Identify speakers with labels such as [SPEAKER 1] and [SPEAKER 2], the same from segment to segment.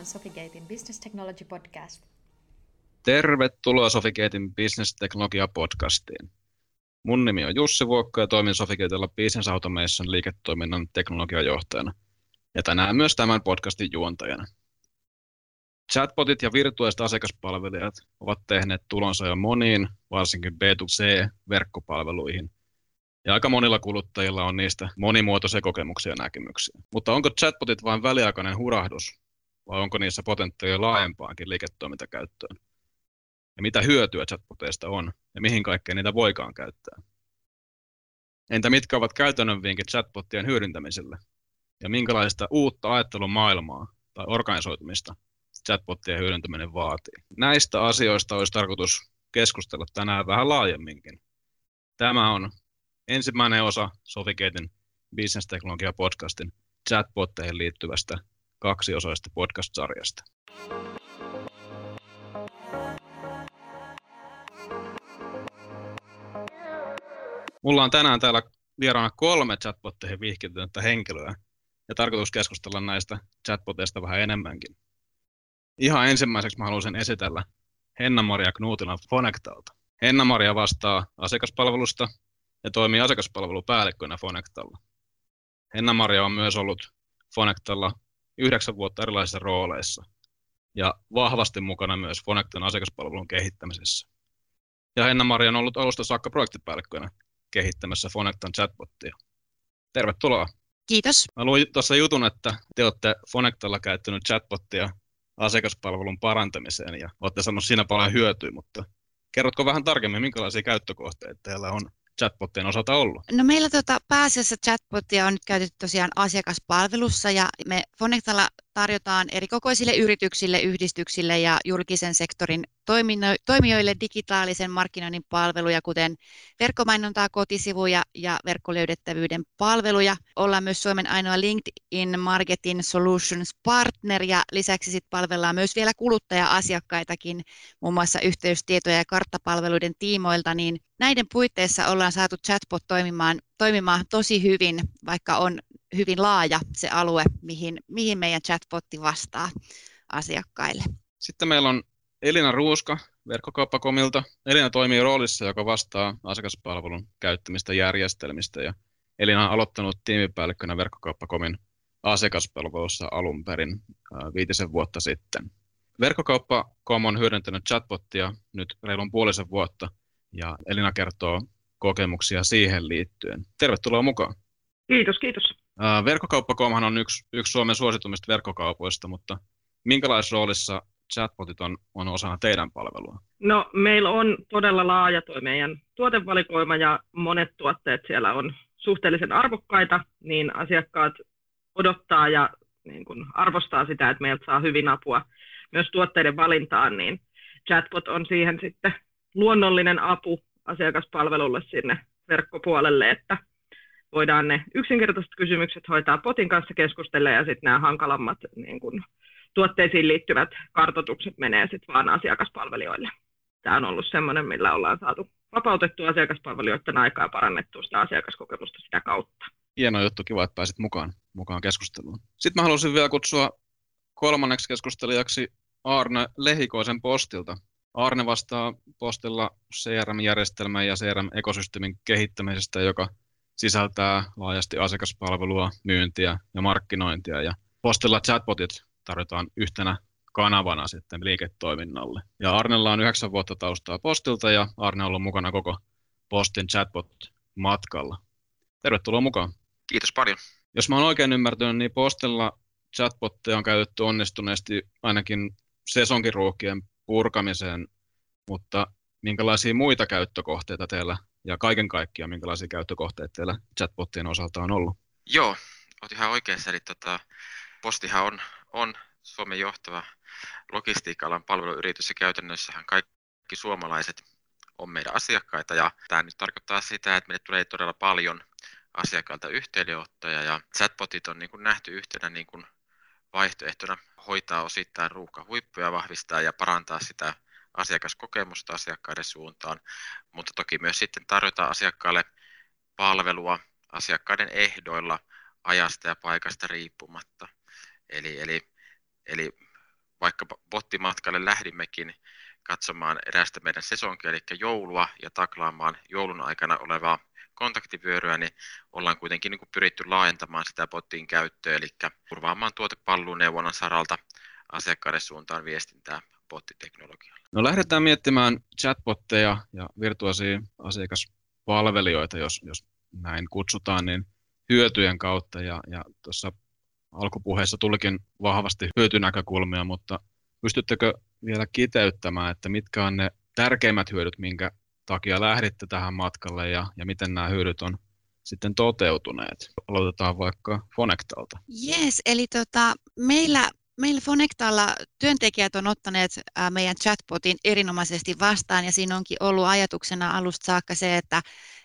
[SPEAKER 1] on Sofigatein Business Technology Podcast.
[SPEAKER 2] Tervetuloa Sofigatein Business Technology Podcastiin. Mun nimi on Jussi Vuokko ja toimin Sofigatella Business Automation liiketoiminnan teknologiajohtajana. Ja tänään myös tämän podcastin juontajana. Chatbotit ja virtuaaliset asiakaspalvelijat ovat tehneet tulonsa jo moniin, varsinkin B2C-verkkopalveluihin – ja aika monilla kuluttajilla on niistä monimuotoisia kokemuksia ja näkemyksiä. Mutta onko chatbotit vain väliaikainen hurahdus, vai onko niissä potentiaalia laajempaankin liiketoimintakäyttöön? Ja mitä hyötyä chatboteista on, ja mihin kaikkeen niitä voikaan käyttää? Entä mitkä ovat käytännön vinkit chatbotien hyödyntämiselle? Ja minkälaista uutta ajattelun maailmaa tai organisoitumista chatbotien hyödyntäminen vaatii? Näistä asioista olisi tarkoitus keskustella tänään vähän laajemminkin. Tämä on ensimmäinen osa Sofigaten Business Teknologia podcastin chatbotteihin liittyvästä kaksiosaista podcast-sarjasta. Mulla on tänään täällä vieraana kolme chatbotteihin vihkiytynyttä henkilöä ja tarkoitus keskustella näistä chatboteista vähän enemmänkin. Ihan ensimmäiseksi mä haluaisin esitellä Henna-Maria Knuutilan Fonectalta. Henna-Maria vastaa asiakaspalvelusta ja toimii asiakaspalvelupäällikkönä Fonectalla. Henna-Maria on myös ollut Fonectalla yhdeksän vuotta erilaisissa rooleissa ja vahvasti mukana myös Fonectan asiakaspalvelun kehittämisessä. Ja Henna-Maria on ollut alusta saakka projektipäällikkönä kehittämässä Fonectan chatbottia. Tervetuloa.
[SPEAKER 3] Kiitos.
[SPEAKER 2] Mä luin tuossa jutun, että te olette Fonectalla käyttänyt chatbottia asiakaspalvelun parantamiseen ja olette saanut siinä paljon hyötyä, mutta kerrotko vähän tarkemmin, minkälaisia käyttökohteita teillä on chatbotien osalta ollut?
[SPEAKER 3] No meillä tota, pääasiassa chatbotia on nyt käytetty tosiaan asiakaspalvelussa ja me Fonectalla tarjotaan eri kokoisille yrityksille, yhdistyksille ja julkisen sektorin toimijoille digitaalisen markkinoinnin palveluja, kuten verkkomainontaa, kotisivuja ja verkkolöydettävyyden palveluja. Ollaan myös Suomen ainoa LinkedIn Marketing Solutions Partner ja lisäksi sit palvellaan myös vielä kuluttaja-asiakkaitakin, muun muassa yhteystietoja ja karttapalveluiden tiimoilta, niin näiden puitteissa ollaan saatu chatbot toimimaan, toimimaan tosi hyvin, vaikka on hyvin laaja se alue, mihin, mihin meidän chatbotti vastaa asiakkaille.
[SPEAKER 2] Sitten meillä on Elina Ruuska verkkokauppakomilta. Elina toimii roolissa, joka vastaa asiakaspalvelun käyttämistä järjestelmistä ja Elina on aloittanut tiimipäällikkönä verkkokauppakomin asiakaspalvelussa alun perin viitisen vuotta sitten. Verkkokauppa.com on hyödyntänyt chatbottia nyt reilun puolisen vuotta ja Elina kertoo kokemuksia siihen liittyen. Tervetuloa mukaan.
[SPEAKER 4] Kiitos, kiitos.
[SPEAKER 2] Verkkokauppa.com on yksi, yksi Suomen suositummista verkkokaupoista, mutta minkälaisessa roolissa chatbotit on, on osana teidän palvelua?
[SPEAKER 4] No meillä on todella laaja tuo meidän tuotevalikoima ja monet tuotteet siellä on suhteellisen arvokkaita, niin asiakkaat odottaa ja niin kuin arvostaa sitä, että meiltä saa hyvin apua myös tuotteiden valintaan, niin chatbot on siihen sitten luonnollinen apu asiakaspalvelulle sinne verkkopuolelle, että voidaan ne yksinkertaiset kysymykset hoitaa potin kanssa keskustella ja sitten nämä hankalammat niin kun, tuotteisiin liittyvät kartotukset menee sitten vaan asiakaspalvelijoille. Tämä on ollut sellainen, millä ollaan saatu vapautettua asiakaspalvelijoiden aikaa ja parannettua sitä asiakaskokemusta sitä kautta.
[SPEAKER 2] Hieno juttu, kiva, että pääsit mukaan, mukaan keskusteluun. Sitten mä haluaisin vielä kutsua kolmanneksi keskustelijaksi Arne Lehikoisen postilta. Arne vastaa postilla CRM-järjestelmän ja CRM-ekosysteemin kehittämisestä, joka sisältää laajasti asiakaspalvelua, myyntiä ja markkinointia. Ja postilla chatbotit tarjotaan yhtenä kanavana sitten liiketoiminnalle. Ja Arnella on yhdeksän vuotta taustaa postilta ja Arne on ollut mukana koko postin chatbot-matkalla. Tervetuloa mukaan.
[SPEAKER 5] Kiitos paljon.
[SPEAKER 2] Jos mä oon oikein ymmärtänyt, niin postilla chatbotteja on käytetty onnistuneesti ainakin sesonkiruuhkien purkamiseen, mutta minkälaisia muita käyttökohteita teillä ja kaiken kaikkiaan minkälaisia käyttökohteita teillä chatbottien osalta on ollut?
[SPEAKER 5] Joo, olet ihan oikeassa. Eli tota, Postihan on, on Suomen johtava logistiikka-alan palveluyritys ja käytännössähän kaikki suomalaiset on meidän asiakkaita ja tämä nyt tarkoittaa sitä, että meille tulee todella paljon asiakkailta yhteydenottoja ja chatbotit on niin kuin nähty yhtenä niin kuin vaihtoehtona hoitaa osittain ruuhkahuippuja, vahvistaa ja parantaa sitä asiakaskokemusta asiakkaiden suuntaan, mutta toki myös sitten tarjota asiakkaalle palvelua asiakkaiden ehdoilla ajasta ja paikasta riippumatta. Eli, eli, eli vaikka bottimatkalle lähdimmekin katsomaan erästä meidän sesonkia, eli joulua, ja taklaamaan joulun aikana olevaa kontaktivyöryä, niin ollaan kuitenkin niin kuin pyritty laajentamaan sitä bottiin käyttöä, eli turvaamaan tuotepalveluneuvonnan saralta asiakkaiden suuntaan viestintää bottiteknologialla.
[SPEAKER 2] No lähdetään miettimään chatbotteja ja virtuaalisia asiakaspalvelijoita, jos, jos näin kutsutaan, niin hyötyjen kautta. Ja, ja tuossa alkupuheessa tulikin vahvasti hyötynäkökulmia, mutta pystyttekö vielä kiteyttämään, että mitkä on ne tärkeimmät hyödyt, minkä takia lähditte tähän matkalle ja, ja miten nämä hyödyt on sitten toteutuneet? Aloitetaan vaikka Fonectalta.
[SPEAKER 3] Yes, eli tota, meillä Meillä Fonectalla työntekijät on ottaneet meidän chatbotin erinomaisesti vastaan ja siinä onkin ollut ajatuksena alusta saakka se, että,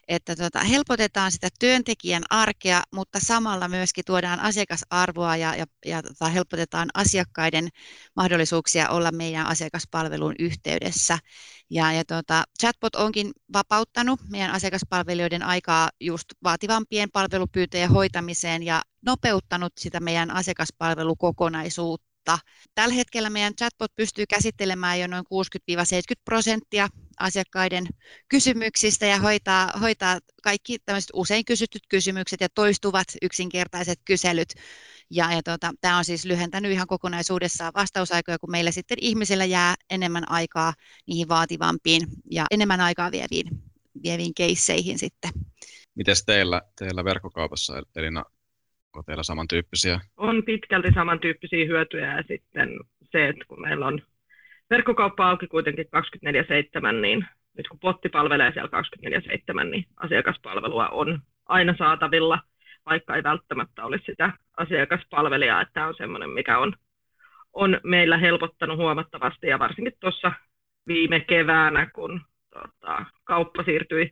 [SPEAKER 3] että tota, helpotetaan sitä työntekijän arkea, mutta samalla myöskin tuodaan asiakasarvoa ja, ja, ja tota, helpotetaan asiakkaiden mahdollisuuksia olla meidän asiakaspalvelun yhteydessä. Ja, ja tota, chatbot onkin vapauttanut meidän asiakaspalvelijoiden aikaa just vaativampien palvelupyyntöjen hoitamiseen ja nopeuttanut sitä meidän asiakaspalvelukokonaisuutta. Tällä hetkellä meidän chatbot pystyy käsittelemään jo noin 60-70 prosenttia asiakkaiden kysymyksistä ja hoitaa, hoitaa kaikki tämmöiset usein kysytyt kysymykset ja toistuvat yksinkertaiset kyselyt. Ja, ja tota, tämä on siis lyhentänyt ihan kokonaisuudessaan vastausaikoja, kun meillä sitten ihmisillä jää enemmän aikaa niihin vaativampiin ja enemmän aikaa vieviin, vieviin keisseihin sitten.
[SPEAKER 2] Miten teillä, teillä verkkokaupassa, Elina, onko teillä samantyyppisiä?
[SPEAKER 4] On pitkälti samantyyppisiä hyötyjä ja sitten se, että kun meillä on verkkokauppa auki kuitenkin 24-7, niin nyt kun potti palvelee siellä 24-7, niin asiakaspalvelua on aina saatavilla, vaikka ei välttämättä olisi sitä asiakaspalvelijaa, että tämä on semmoinen, mikä on, on meillä helpottanut huomattavasti. Ja varsinkin tuossa viime keväänä, kun tota, kauppa siirtyi,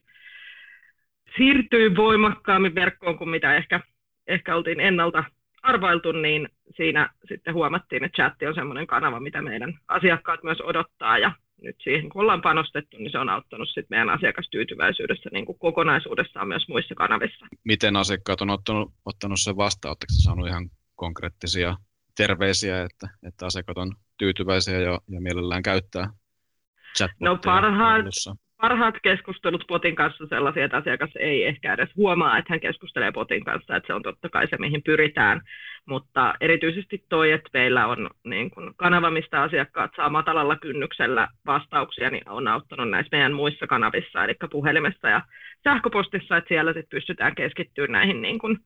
[SPEAKER 4] siirtyi voimakkaammin verkkoon kuin mitä ehkä, ehkä oltiin ennalta arvailtu, niin siinä sitten huomattiin, että chatti on sellainen kanava, mitä meidän asiakkaat myös odottaa ja nyt siihen kun ollaan panostettu, niin se on auttanut sitten meidän asiakastyytyväisyydessä niin kuin kokonaisuudessaan myös muissa kanavissa.
[SPEAKER 2] Miten asiakkaat on ottanut, ottanut sen vastaan? Oletteko saanut ihan konkreettisia terveisiä, että, että asiakkaat on tyytyväisiä ja, ja mielellään käyttää chatbotteja?
[SPEAKER 4] No parhaat, parhaat keskustelut potin kanssa sellaisia, että asiakas ei ehkä edes huomaa, että hän keskustelee potin kanssa, että se on totta kai se, mihin pyritään. Mutta erityisesti toi, että meillä on niin kun kanava, mistä asiakkaat saa matalalla kynnyksellä vastauksia, niin on auttanut näissä meidän muissa kanavissa, eli puhelimessa ja sähköpostissa, että siellä sit pystytään keskittymään näihin niin kun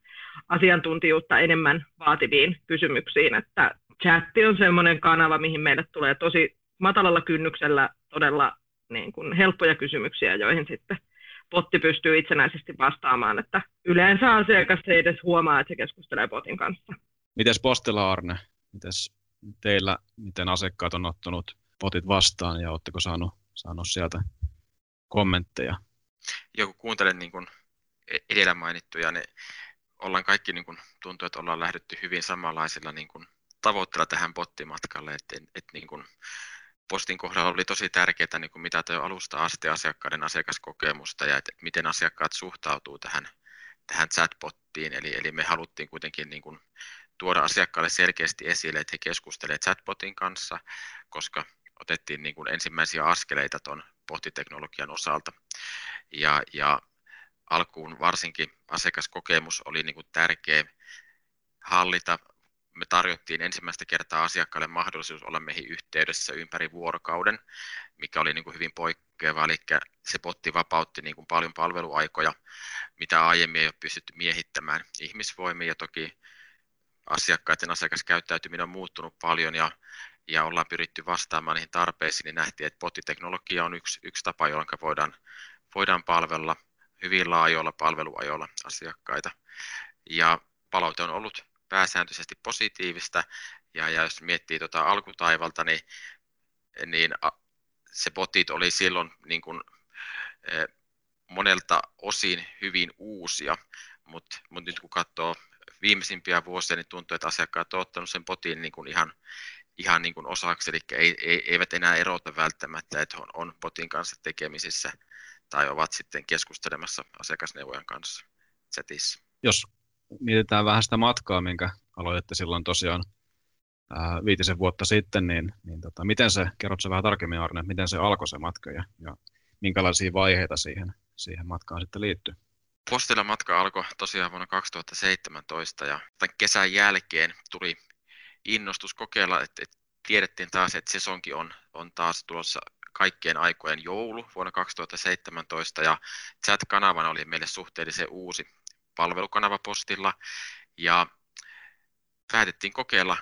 [SPEAKER 4] asiantuntijuutta enemmän vaativiin kysymyksiin, että chatti on sellainen kanava, mihin meille tulee tosi matalalla kynnyksellä todella niin kuin helppoja kysymyksiä, joihin sitten potti pystyy itsenäisesti vastaamaan, että yleensä asiakas ei edes huomaa, että se keskustelee potin kanssa.
[SPEAKER 2] Mites postilla Arne? Mites teillä, miten asiakkaat on ottanut potit vastaan ja oletteko saanut, saanut sieltä kommentteja?
[SPEAKER 5] Joku kuuntelen niin kuin edellä mainittuja, niin ollaan kaikki niin kuin, tuntuu, että ollaan lähdetty hyvin samanlaisilla niin kuin, tavoitteilla tähän bottimatkalle, että, että, että niin kuin, postin kohdalla oli tosi tärkeää niin kuin mitata jo alusta asti asiakkaiden asiakaskokemusta ja että miten asiakkaat suhtautuu tähän, tähän chatbottiin. Eli, eli me haluttiin kuitenkin niin kuin tuoda asiakkaalle selkeästi esille, että he keskustelevat chatbotin kanssa, koska otettiin niin kuin ensimmäisiä askeleita tuon bottiteknologian osalta. Ja, ja alkuun varsinkin asiakaskokemus oli niin kuin tärkeä hallita me tarjottiin ensimmäistä kertaa asiakkaalle mahdollisuus olla meihin yhteydessä ympäri vuorokauden, mikä oli niin kuin hyvin poikkeava, eli se potti vapautti niin kuin paljon palveluaikoja, mitä aiemmin ei ole pystytty miehittämään ihmisvoimiin, ja toki asiakkaiden asiakaskäyttäytyminen on muuttunut paljon, ja, ja ollaan pyritty vastaamaan niihin tarpeisiin, niin nähtiin, että pottiteknologia on yksi, yksi tapa, jolloin voidaan, voidaan palvella hyvin laajoilla palveluajoilla asiakkaita. Ja palaute on ollut pääsääntöisesti positiivista, ja, ja jos miettii tuota alkutaivalta, niin, niin se botit oli silloin niin kuin, e, monelta osin hyvin uusia, mutta mut nyt kun katsoo viimeisimpiä vuosia, niin tuntuu, että asiakkaat ovat ottaneet sen botin niin kuin ihan, ihan niin kuin osaksi, eli ei, ei, eivät enää erota välttämättä, että on, on botin kanssa tekemisissä tai ovat sitten keskustelemassa asiakasneuvojan kanssa chatissa.
[SPEAKER 2] Jos mietitään vähän sitä matkaa, minkä aloitte silloin tosiaan ää, viitisen vuotta sitten, niin, niin tota, miten se, kerrot vähän tarkemmin Arne, miten se alkoi se matka ja, ja minkälaisia vaiheita siihen, siihen matkaan sitten liittyy?
[SPEAKER 5] Postilla matka alkoi tosiaan vuonna 2017 ja tämän kesän jälkeen tuli innostus kokeilla, että, että tiedettiin taas, että sesonkin on, on taas tulossa kaikkien aikojen joulu vuonna 2017 ja chat-kanavana oli meille suhteellisen uusi palvelukanava postilla ja päätettiin kokeilla,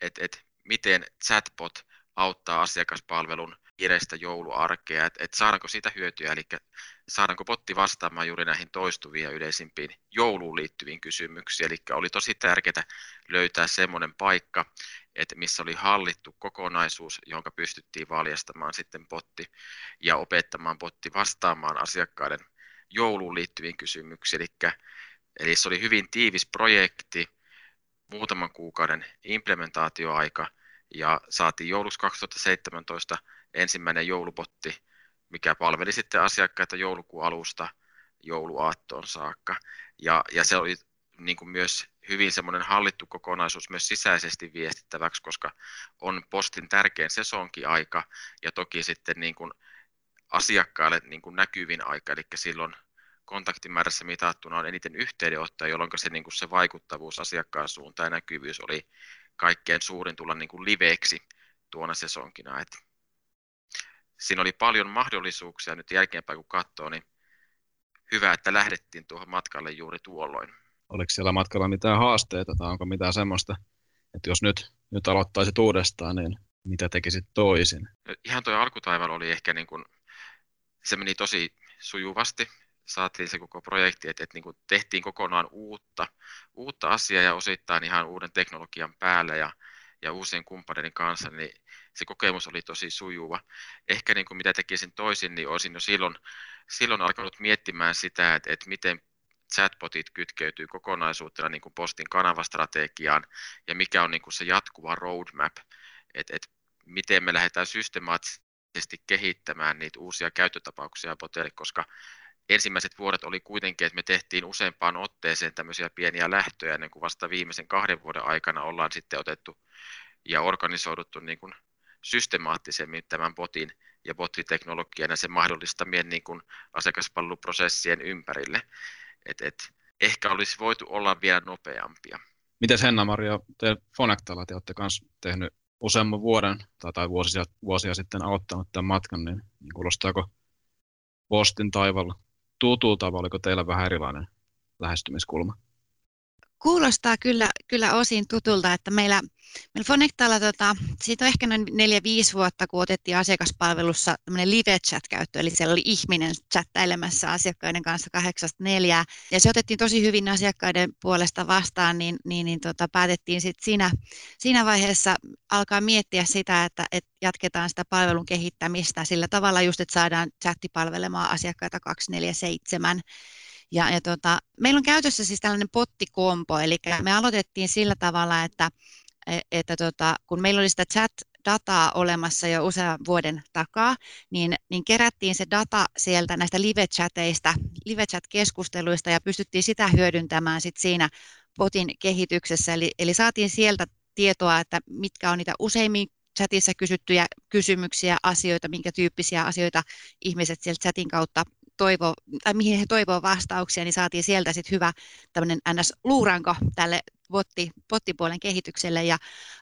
[SPEAKER 5] että, että miten chatbot auttaa asiakaspalvelun kiireistä jouluarkea, että, että saadaanko siitä hyötyä, eli saadaanko botti vastaamaan juuri näihin toistuviin ja yleisimpiin jouluun liittyviin kysymyksiin. Eli oli tosi tärkeää löytää semmoinen paikka, että missä oli hallittu kokonaisuus, jonka pystyttiin valjastamaan sitten botti ja opettamaan botti vastaamaan asiakkaiden jouluun liittyviin kysymyksiin. Eli, eli se oli hyvin tiivis projekti, muutaman kuukauden implementaatioaika ja saatiin jouluksi 2017 ensimmäinen joulubotti, mikä palveli sitten asiakkaita joulukuun alusta jouluaattoon saakka. Ja, ja se oli niin kuin myös hyvin semmoinen hallittu kokonaisuus myös sisäisesti viestittäväksi, koska on postin tärkein sesonkiaika ja toki sitten niin kuin asiakkaille niin kuin näkyvin aika, eli silloin kontaktimäärässä mitattuna on eniten yhteydenottoja, jolloin se, niin kuin se vaikuttavuus asiakkaan suuntaan ja näkyvyys oli kaikkein suurin tulla niin kuin liveksi tuona sesonkina. Et siinä oli paljon mahdollisuuksia nyt jälkeenpäin kun katsoo, niin hyvä, että lähdettiin tuohon matkalle juuri tuolloin.
[SPEAKER 2] Oliko siellä matkalla mitään haasteita tai onko mitään semmoista, että jos nyt, nyt aloittaisit uudestaan, niin mitä tekisit toisin?
[SPEAKER 5] No, ihan tuo alkutaival oli ehkä niin kuin, se meni tosi sujuvasti, saatiin se koko projekti, että, että niin kuin tehtiin kokonaan uutta, uutta asiaa ja osittain ihan uuden teknologian päälle ja, ja uusien kumppaneiden kanssa, niin se kokemus oli tosi sujuva. Ehkä niin kuin mitä tekisin toisin, niin olisin jo silloin, silloin alkanut miettimään sitä, että, että miten chatbotit kytkeytyy kokonaisuutena niin kuin postin kanavastrategiaan ja mikä on niin kuin se jatkuva roadmap, että, että miten me lähdetään systemaattisesti kehittämään niitä uusia käyttötapauksia botille, koska ensimmäiset vuodet oli kuitenkin, että me tehtiin useampaan otteeseen tämmöisiä pieniä lähtöjä, ennen kuin vasta viimeisen kahden vuoden aikana ollaan sitten otettu ja organisoiduttu niin kuin systemaattisemmin tämän botin ja bottiteknologian ja sen mahdollistamien niin kuin asiakaspalveluprosessien ympärille. Et, et, ehkä olisi voitu olla vielä nopeampia.
[SPEAKER 2] Miten Henna-Maria, te Fonectalla te olette myös tehnyt useamman vuoden tai, tai vuosia, vuosia sitten aloittanut tämän matkan, niin, niin kuulostaako postin taivalla tutulta vai oliko teillä vähän erilainen lähestymiskulma?
[SPEAKER 3] Kuulostaa kyllä, kyllä osin tutulta, että meillä, meillä Fonectalla, tota, siitä on ehkä noin neljä 5 vuotta, kun otettiin asiakaspalvelussa tämmöinen live chat käyttö, eli siellä oli ihminen chattailemassa asiakkaiden kanssa kahdeksasta neljää, ja se otettiin tosi hyvin asiakkaiden puolesta vastaan, niin, niin, niin tota, päätettiin sitten siinä, siinä vaiheessa alkaa miettiä sitä, että, että jatketaan sitä palvelun kehittämistä sillä tavalla just, että saadaan chatti palvelemaan asiakkaita 247, ja, ja tota, meillä on käytössä siis tällainen pottikompo, eli me aloitettiin sillä tavalla, että, e, että tota, kun meillä oli sitä chat dataa olemassa jo usean vuoden takaa, niin, niin kerättiin se data sieltä näistä live-chateista, live-chat-keskusteluista ja pystyttiin sitä hyödyntämään sit siinä potin kehityksessä. Eli, eli saatiin sieltä tietoa, että mitkä on niitä useimmin chatissa kysyttyjä kysymyksiä, asioita, minkä tyyppisiä asioita ihmiset sieltä chatin kautta toivo, tai mihin he toivoo vastauksia, niin saatiin sieltä sitten hyvä tämmöinen NS-luuranko tälle botti, bottipuolen kehitykselle. Ja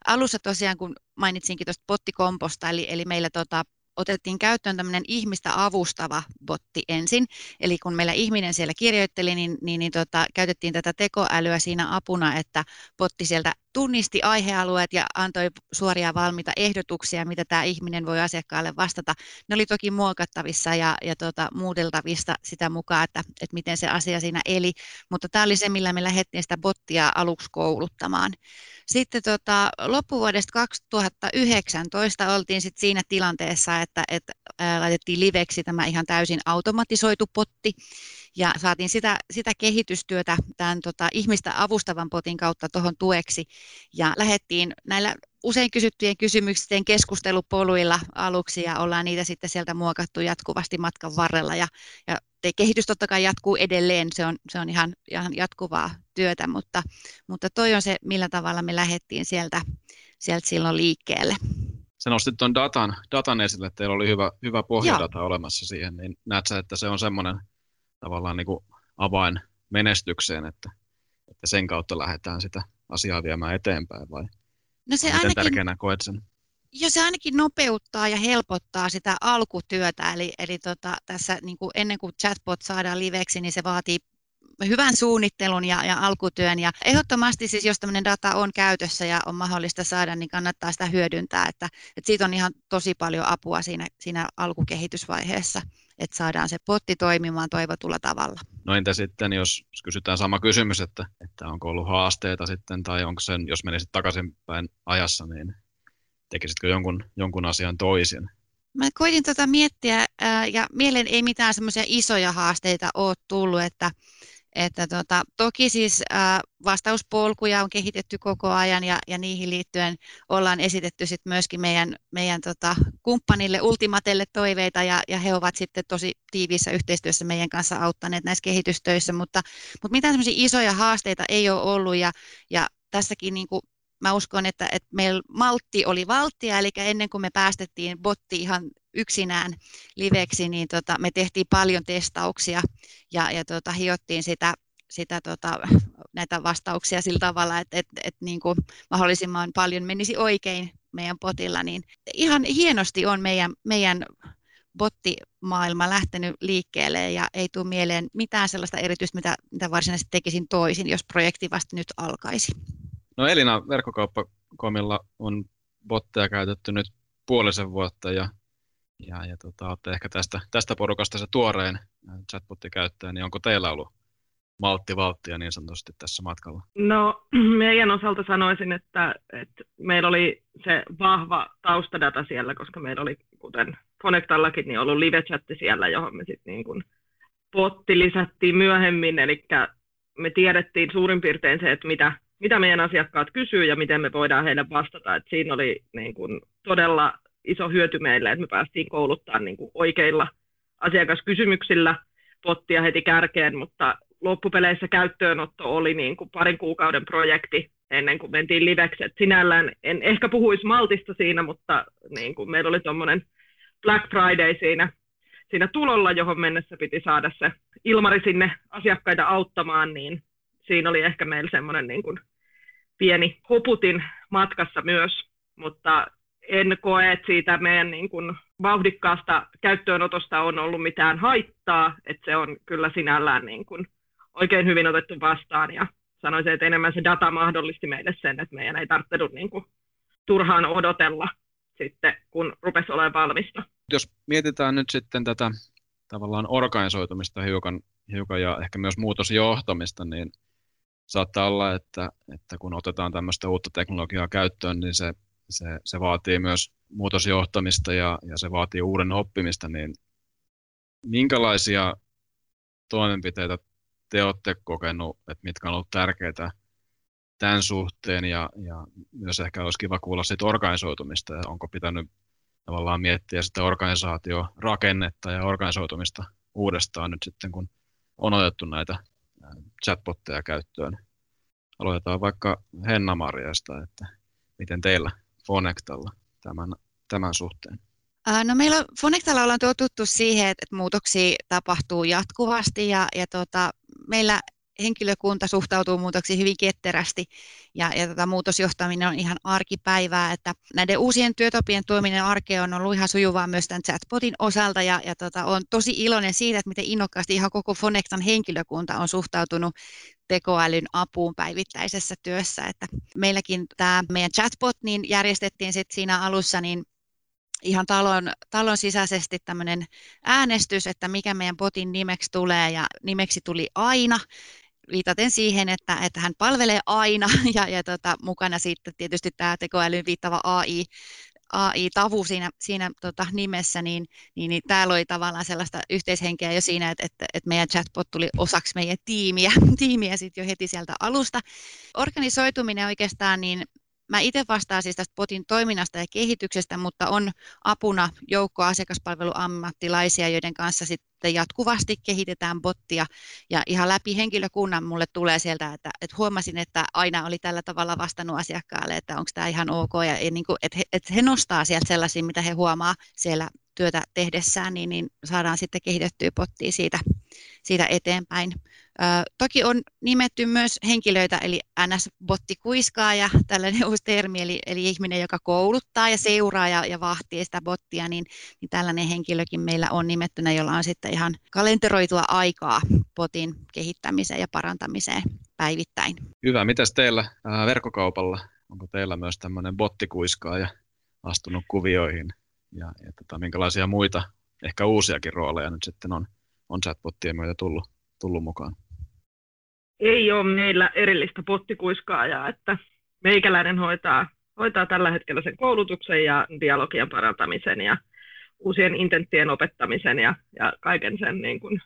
[SPEAKER 3] alussa tosiaan, kun mainitsinkin tuosta bottikomposta, eli, eli meillä tota, otettiin käyttöön tämmöinen ihmistä avustava botti ensin. Eli kun meillä ihminen siellä kirjoitteli, niin, niin, niin tota, käytettiin tätä tekoälyä siinä apuna, että botti sieltä tunnisti aihealueet ja antoi suoria valmiita ehdotuksia, mitä tämä ihminen voi asiakkaalle vastata. Ne oli toki muokattavissa ja, ja tota, muudeltavista sitä mukaan, että, että miten se asia siinä eli, mutta tämä oli se, millä me lähdettiin sitä bottia aluksi kouluttamaan. Sitten tota, loppuvuodesta 2019 oltiin sit siinä tilanteessa, että, että ää, laitettiin liveksi tämä ihan täysin automatisoitu potti, ja saatiin sitä, sitä kehitystyötä tämän tota, ihmistä avustavan potin kautta tuohon tueksi ja lähdettiin näillä usein kysyttyjen kysymysten keskustelupoluilla aluksi ja ollaan niitä sitten sieltä muokattu jatkuvasti matkan varrella ja, ja kehitys totta kai jatkuu edelleen, se on, se on ihan, ihan jatkuvaa työtä, mutta, mutta toi on se, millä tavalla me lähdettiin sieltä, sieltä silloin liikkeelle.
[SPEAKER 2] Sä nostit tuon datan, datan esille, että teillä oli hyvä, hyvä pohjadata Joo. olemassa siihen, niin näet sä, että se on semmoinen tavallaan niin kuin avain menestykseen, että, että sen kautta lähdetään sitä asiaa viemään eteenpäin vai no se miten ainakin, tärkeänä koet sen?
[SPEAKER 3] Jo se ainakin nopeuttaa ja helpottaa sitä alkutyötä, eli, eli tota, tässä niin kuin ennen kuin chatbot saadaan liveksi, niin se vaatii hyvän suunnittelun ja, ja alkutyön. Ja ehdottomasti siis, jos tämmöinen data on käytössä ja on mahdollista saada, niin kannattaa sitä hyödyntää. Että, että siitä on ihan tosi paljon apua siinä, siinä alkukehitysvaiheessa, että saadaan se potti toimimaan toivotulla tavalla.
[SPEAKER 2] No entä sitten, jos kysytään sama kysymys, että, että onko ollut haasteita sitten, tai onko sen, jos menisit takaisinpäin ajassa, niin tekisitkö jonkun, jonkun asian toisin?
[SPEAKER 3] Mä koitin tota miettiä, ja mieleen ei mitään semmoisia isoja haasteita ole tullut, että että tota, toki siis ää, vastauspolkuja on kehitetty koko ajan ja, ja niihin liittyen ollaan esitetty sit myöskin meidän, meidän tota, kumppanille Ultimatelle toiveita ja, ja he ovat sitten tosi tiiviissä yhteistyössä meidän kanssa auttaneet näissä kehitystöissä, mutta, mutta mitään isoja haasteita ei ole ollut ja, ja tässäkin niin kuin mä uskon, että, että meillä maltti oli valttia, eli ennen kuin me päästettiin botti ihan yksinään liveksi, niin tota, me tehtiin paljon testauksia ja, ja tota, hiottiin sitä, sitä tota, näitä vastauksia sillä tavalla, että et, et, niin kuin mahdollisimman paljon menisi oikein meidän potilla, niin ihan hienosti on meidän, meidän bottimaailma lähtenyt liikkeelle ja ei tule mieleen mitään sellaista erityistä, mitä, mitä varsinaisesti tekisin toisin, jos projekti vasta nyt alkaisi.
[SPEAKER 2] No Elina, verkkokauppakomilla on botteja käytetty nyt puolisen vuotta ja ja, ja tota, olette ehkä tästä, tästä porukasta se tuorein chatbotti käyttäjä, niin onko teillä ollut maltti valttia niin sanotusti tässä matkalla?
[SPEAKER 4] No meidän osalta sanoisin, että, että meillä oli se vahva taustadata siellä, koska meillä oli, kuten Connectallakin, niin ollut live-chatti siellä, johon me sitten niin kuin potti lisättiin myöhemmin, eli me tiedettiin suurin piirtein se, että mitä, mitä meidän asiakkaat kysyy ja miten me voidaan heille vastata. Et siinä oli niin kuin todella iso hyöty meille, että me päästiin kouluttaa niin kuin oikeilla asiakaskysymyksillä pottia heti kärkeen, mutta loppupeleissä käyttöönotto oli niin kuin parin kuukauden projekti ennen kuin mentiin liveksi. Et sinällään en ehkä puhuisi maltista siinä, mutta niin kuin meillä oli tuommoinen Black Friday siinä, siinä tulolla, johon mennessä piti saada se Ilmari sinne asiakkaita auttamaan, niin siinä oli ehkä meillä semmoinen niin kuin pieni hoputin matkassa myös, mutta en koe, että siitä meidän niin kuin vauhdikkaasta käyttöönotosta on ollut mitään haittaa, että se on kyllä sinällään niin kuin oikein hyvin otettu vastaan ja sanoisin, että enemmän se data mahdollisti meille sen, että meidän ei tarvitse niin kuin turhaan odotella sitten, kun rupesi olemaan valmista.
[SPEAKER 2] Jos mietitään nyt sitten tätä tavallaan organisoitumista hiukan, hiukan ja ehkä myös muutosjohtamista, niin saattaa olla, että, että kun otetaan tämmöistä uutta teknologiaa käyttöön, niin se se, se vaatii myös muutosjohtamista ja, ja se vaatii uuden oppimista, niin minkälaisia toimenpiteitä te olette kokenut, että mitkä on ollut tärkeitä tämän suhteen? Ja, ja myös ehkä olisi kiva kuulla siitä organisoitumista. Ja onko pitänyt tavallaan miettiä sitä organisaatiorakennetta ja organisoitumista uudestaan nyt sitten, kun on otettu näitä chatbotteja käyttöön. Aloitetaan vaikka Henna Marjasta, että miten teillä Fonectalla tämän, tämän suhteen?
[SPEAKER 3] No meillä Fonectalla ollaan totuttu siihen, että muutoksia tapahtuu jatkuvasti ja, ja tota, meillä henkilökunta suhtautuu muutoksiin hyvin ketterästi. Ja, ja tota, muutosjohtaminen on ihan arkipäivää, että näiden uusien työtapien tuominen arkeen on ollut ihan sujuvaa myös tämän chatbotin osalta. Ja, ja tota, on tosi iloinen siitä, että miten innokkaasti ihan koko Fonectan henkilökunta on suhtautunut tekoälyn apuun päivittäisessä työssä. Että meilläkin tämä meidän chatbot niin järjestettiin sitten siinä alussa niin ihan talon, talon sisäisesti tämmöinen äänestys, että mikä meidän botin nimeksi tulee. Ja nimeksi tuli aina viitaten siihen, että, että hän palvelee aina ja, ja tota, mukana sitten tietysti tämä tekoälyn viittava AI, AI-tavu siinä, siinä tota, nimessä, niin, niin, niin tämä loi tavallaan sellaista yhteishenkeä jo siinä, että, että, että meidän chatbot tuli osaksi meidän tiimiä, tiimiä sitten jo heti sieltä alusta. Organisoituminen oikeastaan, niin mä itse vastaan siis tästä potin toiminnasta ja kehityksestä, mutta on apuna joukko asiakaspalveluammattilaisia, joiden kanssa sit jatkuvasti kehitetään bottia ja ihan läpi henkilökunnan mulle tulee sieltä, että, että huomasin, että aina oli tällä tavalla vastannut asiakkaalle, että onko tämä ihan ok ja, ja niin kuin, että, he, että he nostaa sieltä sellaisia, mitä he huomaa siellä työtä tehdessään, niin, niin saadaan sitten kehitettyä pottia siitä, siitä eteenpäin. Toki on nimetty myös henkilöitä, eli NS-bottikuiskaaja, tällainen uusi termi, eli, eli ihminen, joka kouluttaa ja seuraa ja, ja vahtii sitä bottia, niin, niin tällainen henkilökin meillä on nimettynä, jolla on sitten ihan kalenteroitua aikaa botin kehittämiseen ja parantamiseen päivittäin.
[SPEAKER 2] Hyvä. Mitäs teillä verkkokaupalla? Onko teillä myös tämmöinen bottikuiskaaja astunut kuvioihin? ja, ja tota, minkälaisia muita, ehkä uusiakin rooleja nyt sitten on, on chatbottien myötä tullut, tullut mukaan?
[SPEAKER 4] Ei ole meillä erillistä pottikuiskaajaa, että meikäläinen hoitaa, hoitaa tällä hetkellä sen koulutuksen ja dialogian parantamisen ja uusien intenttien opettamisen ja, ja kaiken sen niin kuin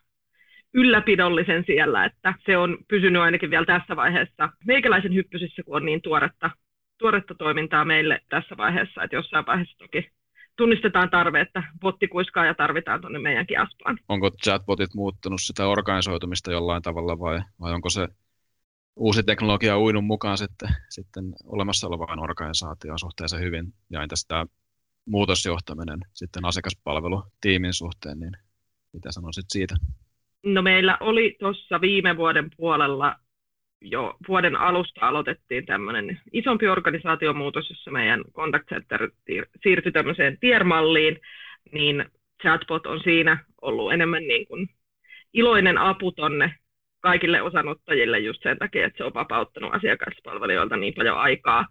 [SPEAKER 4] ylläpidollisen siellä, että se on pysynyt ainakin vielä tässä vaiheessa meikäläisen hyppysissä, kun on niin tuoretta, tuoretta toimintaa meille tässä vaiheessa, että jossain vaiheessa toki tunnistetaan tarve, että ja tarvitaan tuonne meidänkin aspaan.
[SPEAKER 2] Onko chatbotit muuttunut sitä organisoitumista jollain tavalla vai, vai onko se uusi teknologia uinut mukaan sitten, sitten olemassa olevaan organisaatioon suhteessa hyvin ja entä sitä muutosjohtaminen sitten asiakaspalvelu tiimin suhteen, niin mitä sanoisit siitä?
[SPEAKER 4] No meillä oli tuossa viime vuoden puolella jo vuoden alusta aloitettiin tämmöinen isompi organisaatiomuutos, jossa meidän contact center siirtyi tämmöiseen tiermalliin, niin chatbot on siinä ollut enemmän niin kuin iloinen apu tonne kaikille osanottajille just sen takia, että se on vapauttanut asiakaspalvelijoilta niin paljon aikaa,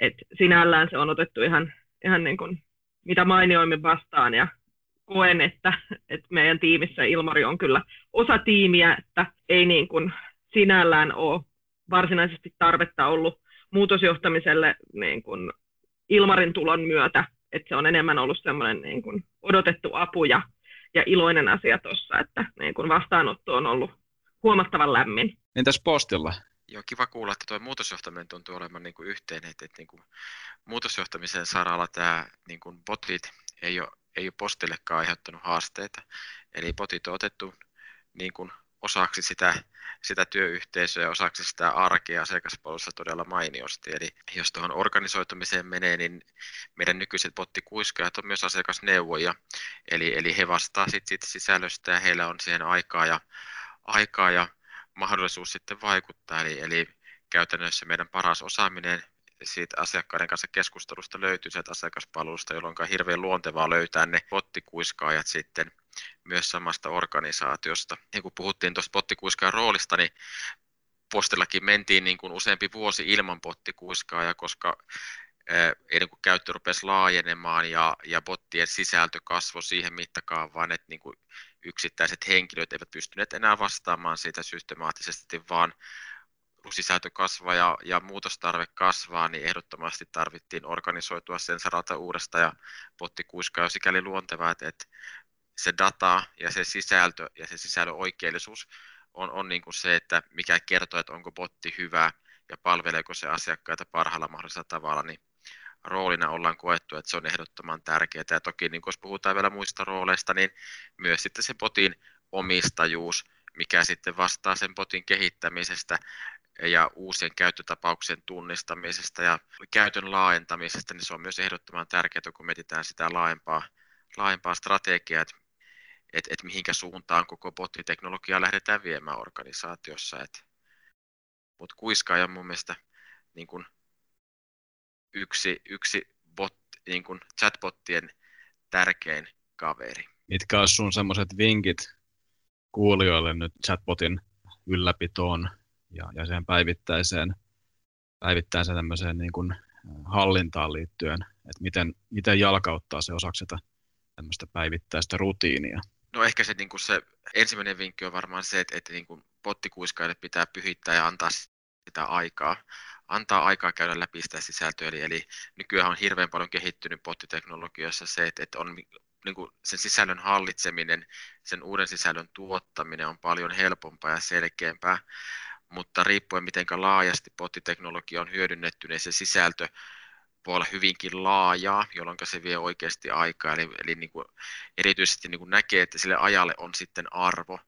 [SPEAKER 4] että sinällään se on otettu ihan, ihan niin kuin mitä mainioimmin vastaan ja koen, että, että meidän tiimissä Ilmari on kyllä osa tiimiä, että ei niin kuin sinällään ole varsinaisesti tarvetta ollut muutosjohtamiselle niin kuin Ilmarin tulon myötä, että se on enemmän ollut semmoinen niin kuin odotettu apu ja, ja iloinen asia tuossa, että niin kuin vastaanotto on ollut huomattavan lämmin.
[SPEAKER 2] Entäs postilla?
[SPEAKER 5] Joo, kiva kuulla, että tuo muutosjohtaminen tuntuu olevan niin kuin yhteinen, että, että niin kuin muutosjohtamisen saralla tämä niin kuin botit ei ole, ei ole postillekaan aiheuttanut haasteita. Eli botit on otettu niin kuin osaksi sitä, sitä työyhteisöä ja osaksi sitä arkea asiakaspalvelussa todella mainiosti. Eli jos tuohon organisoitumiseen menee, niin meidän nykyiset bottikuiskajat on myös asiakasneuvoja. Eli, eli he vastaa sitten siitä sisällöstä ja heillä on siihen aikaa ja, aikaa ja mahdollisuus sitten vaikuttaa. Eli, eli käytännössä meidän paras osaaminen siitä asiakkaiden kanssa keskustelusta löytyy sieltä asiakaspalvelusta, jolloin on hirveän luontevaa löytää ne bottikuiskaajat sitten myös samasta organisaatiosta. Ja kun puhuttiin tuosta bottikuiskaan roolista, niin postillakin mentiin niin kuin useampi vuosi ilman bottikuiskaa, koska ei niin käyttö rupesi laajenemaan ja, ja bottien sisältö kasvoi siihen mittakaavaan, että niin kuin yksittäiset henkilöt eivät pystyneet enää vastaamaan siitä systemaattisesti, vaan sisältö kasvaa ja, ja muutostarve kasvaa, niin ehdottomasti tarvittiin organisoitua sen saralta uudesta ja bottikuiska on sikäli luontevaa, että, että se data ja se sisältö ja se sisällön oikeellisuus on, on niin kuin se, että mikä kertoo, että onko botti hyvä ja palveleeko se asiakkaita parhaalla mahdollisella tavalla, niin roolina ollaan koettu, että se on ehdottoman tärkeää. Ja toki niin jos puhutaan vielä muista rooleista, niin myös sitten se botin omistajuus, mikä sitten vastaa sen botin kehittämisestä ja uusien käyttötapauksien tunnistamisesta ja käytön laajentamisesta, niin se on myös ehdottoman tärkeää, kun mietitään sitä laajempaa, laajempaa strategiaa, että että et mihinkä suuntaan koko bottiteknologiaa lähdetään viemään organisaatiossa. Mutta kuiskaaja on mun mielestä niin kun yksi, yksi bot, niin kun chatbottien tärkein kaveri.
[SPEAKER 2] Mitkä olisi sun semmoiset vinkit kuulijoille nyt chatbotin ylläpitoon ja, ja sen päivittäiseen, päivittäiseen tämmöiseen niin kuin hallintaan liittyen, että miten, miten jalkauttaa se osaksi sitä tämmöistä päivittäistä rutiinia?
[SPEAKER 5] No ehkä se, niin kuin se ensimmäinen vinkki on varmaan se, että, että niin kuin bottikuiskaille pitää pyhittää ja antaa sitä aikaa. Antaa aikaa käydä läpi sitä sisältöä. Eli, eli nykyään on hirveän paljon kehittynyt bottiteknologiassa se, että, että on niin kuin sen sisällön hallitseminen, sen uuden sisällön tuottaminen on paljon helpompaa ja selkeämpää, mutta riippuen miten laajasti bottiteknologia on hyödynnetty, niin se sisältö voi olla hyvinkin laajaa, jolloin se vie oikeasti aikaa. Eli, eli niin kuin erityisesti niin kuin näkee, että sille ajalle on sitten arvo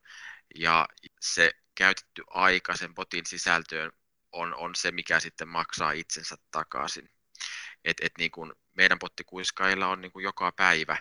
[SPEAKER 5] ja se käytetty aika sen botin sisältöön on, on se, mikä sitten maksaa itsensä takaisin. Et, et niin kuin meidän bottikuiskailla on niin kuin joka päivä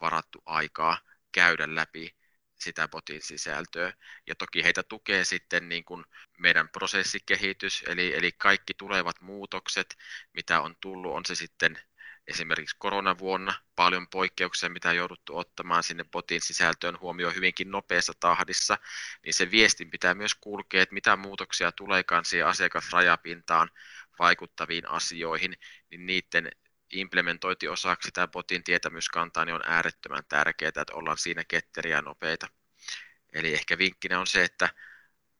[SPEAKER 5] varattu aikaa käydä läpi sitä botin sisältöä. Ja toki heitä tukee sitten niin kuin meidän prosessikehitys, eli, eli kaikki tulevat muutokset, mitä on tullut, on se sitten esimerkiksi koronavuonna paljon poikkeuksia, mitä on jouduttu ottamaan sinne botin sisältöön huomioon hyvinkin nopeassa tahdissa, niin se viestin pitää myös kulkea, että mitä muutoksia tuleekaan siihen asiakasrajapintaan vaikuttaviin asioihin, niin niiden implementointi osaksi sitä botin tietämyskantaa niin on äärettömän tärkeää, että ollaan siinä ketteriä nopeita. Eli ehkä vinkkinä on se, että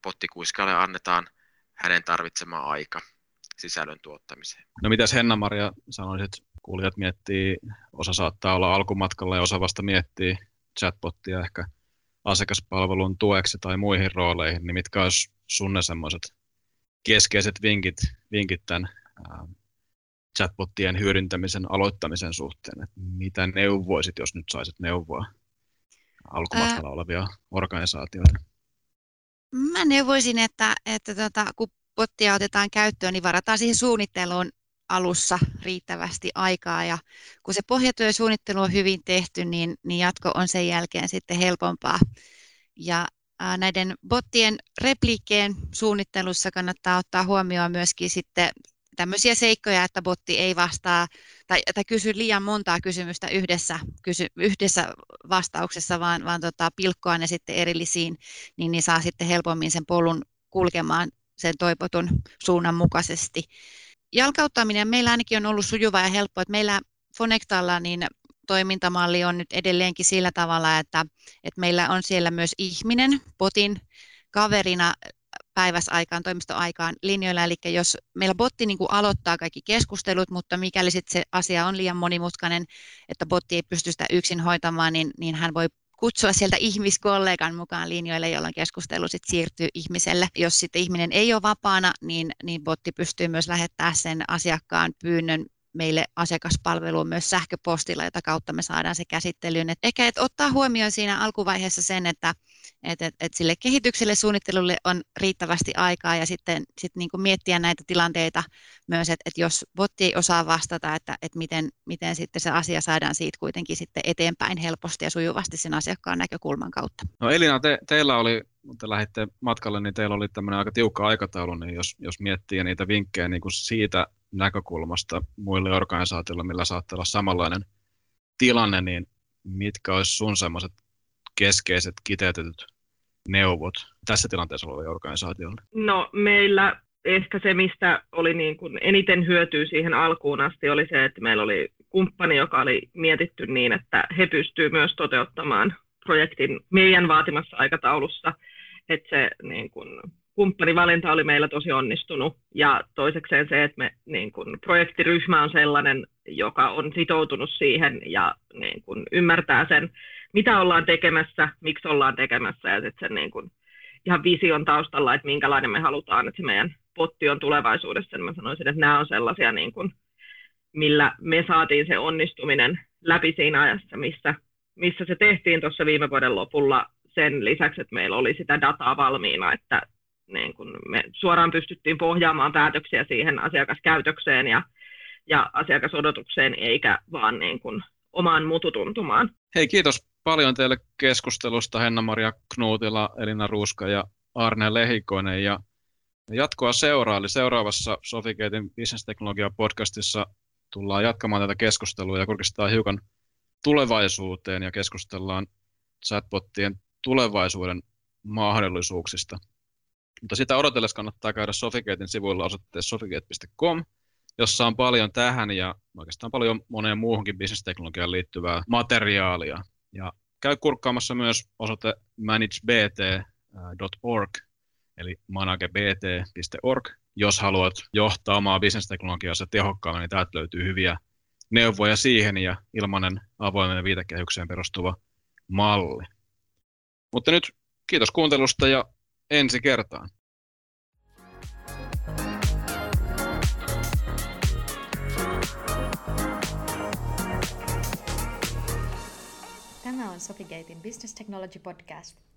[SPEAKER 5] bottikuiskalle annetaan hänen tarvitsema aika sisällön tuottamiseen.
[SPEAKER 2] No mitäs Henna-Maria sanoisit, kuulijat miettii, osa saattaa olla alkumatkalla ja osa vasta miettii chatbottia ehkä asiakaspalvelun tueksi tai muihin rooleihin, niin mitkä olisi sun ne semmoiset keskeiset vinkit, vinkit tämän chatbottien hyödyntämisen aloittamisen suhteen? Että mitä neuvoisit, jos nyt saisit neuvoa alkumatkalla Ää... olevia organisaatioita?
[SPEAKER 3] Mä neuvoisin, että, että tota, kun bottia otetaan käyttöön, niin varataan siihen suunnitteluun alussa riittävästi aikaa ja kun se pohjatyö suunnittelu on hyvin tehty, niin, niin jatko on sen jälkeen sitten helpompaa. Ja ää, näiden bottien repliikkeen suunnittelussa kannattaa ottaa huomioon myöskin sitten tämmöisiä seikkoja, että botti ei vastaa tai, tai kysy liian montaa kysymystä yhdessä, kysy, yhdessä vastauksessa, vaan, vaan tota, pilkkoa ne sitten erillisiin, niin, niin saa sitten helpommin sen polun kulkemaan sen toipotun suunnan mukaisesti. Jalkauttaminen meillä ainakin on ollut sujuva ja helppo, että meillä Fonectalla niin toimintamalli on nyt edelleenkin sillä tavalla, että, että meillä on siellä myös ihminen potin kaverina päiväsaikaan, toimistoaikaan linjoilla. Eli jos meillä botti niin kuin aloittaa kaikki keskustelut, mutta mikäli sit se asia on liian monimutkainen, että botti ei pysty sitä yksin hoitamaan, niin, niin hän voi kutsua sieltä ihmiskollegan mukaan linjoille, jolloin keskustelu sit siirtyy ihmiselle. Jos sitten ihminen ei ole vapaana, niin, niin botti pystyy myös lähettämään sen asiakkaan pyynnön meille asiakaspalveluun myös sähköpostilla, jota kautta me saadaan se käsittelyyn. Et ehkä et ottaa huomioon siinä alkuvaiheessa sen, että et, et, et sille kehitykselle, suunnittelulle on riittävästi aikaa ja sitten sit niinku miettiä näitä tilanteita myös, että et jos botti ei osaa vastata, että et miten, miten sitten se asia saadaan siitä kuitenkin sitten eteenpäin helposti ja sujuvasti sen asiakkaan näkökulman kautta.
[SPEAKER 2] No Elina, te, teillä oli, kun te lähditte matkalle, niin teillä oli tämmöinen aika tiukka aikataulu, niin jos, jos miettii niitä vinkkejä niin kuin siitä näkökulmasta muille organisaatioille, millä saattaa olla samanlainen tilanne, niin mitkä olisi sun semmoiset keskeiset kiteytetyt neuvot tässä tilanteessa oleville organisaatioille?
[SPEAKER 4] No meillä ehkä se, mistä oli niin kuin eniten hyötyä siihen alkuun asti, oli se, että meillä oli kumppani, joka oli mietitty niin, että he pystyvät myös toteuttamaan projektin meidän vaatimassa aikataulussa, että se niin kuin, kumppanivalinta oli meillä tosi onnistunut. Ja toisekseen se, että me, niin kun, projektiryhmä on sellainen, joka on sitoutunut siihen ja niin kun, ymmärtää sen, mitä ollaan tekemässä, miksi ollaan tekemässä ja sitten sen niin kun, ihan vision taustalla, että minkälainen me halutaan, että se meidän potti on tulevaisuudessa, niin mä sanoisin, että nämä on sellaisia, niin kun, millä me saatiin se onnistuminen läpi siinä ajassa, missä, missä se tehtiin tuossa viime vuoden lopulla. Sen lisäksi, että meillä oli sitä dataa valmiina, että niin kun me suoraan pystyttiin pohjaamaan päätöksiä siihen asiakaskäytökseen ja, ja asiakasodotukseen, eikä vaan niin kun omaan mututuntumaan.
[SPEAKER 2] Hei, kiitos paljon teille keskustelusta Henna-Maria Knuutila, Elina Ruuska ja Arne Lehikoinen. Ja jatkoa seuraa, eli seuraavassa Sofikeetin Business Teknologia podcastissa tullaan jatkamaan tätä keskustelua ja kurkistetaan hiukan tulevaisuuteen ja keskustellaan chatbottien tulevaisuuden mahdollisuuksista. Mutta sitä odotellessa kannattaa käydä Sofikeetin sivuilla osoitteessa sofikeet.com, jossa on paljon tähän ja oikeastaan paljon moneen muuhunkin bisnesteknologiaan liittyvää materiaalia. Ja käy kurkkaamassa myös osoite managebt.org, eli managebt.org. Jos haluat johtaa omaa bisnesteknologiaa tehokkaammin, niin täältä löytyy hyviä neuvoja siihen ja ilmainen avoimen viitekehykseen perustuva malli. Mutta nyt kiitos kuuntelusta ja ensi kertaan.
[SPEAKER 1] Tämä on Sofigatein Business Technology Podcast.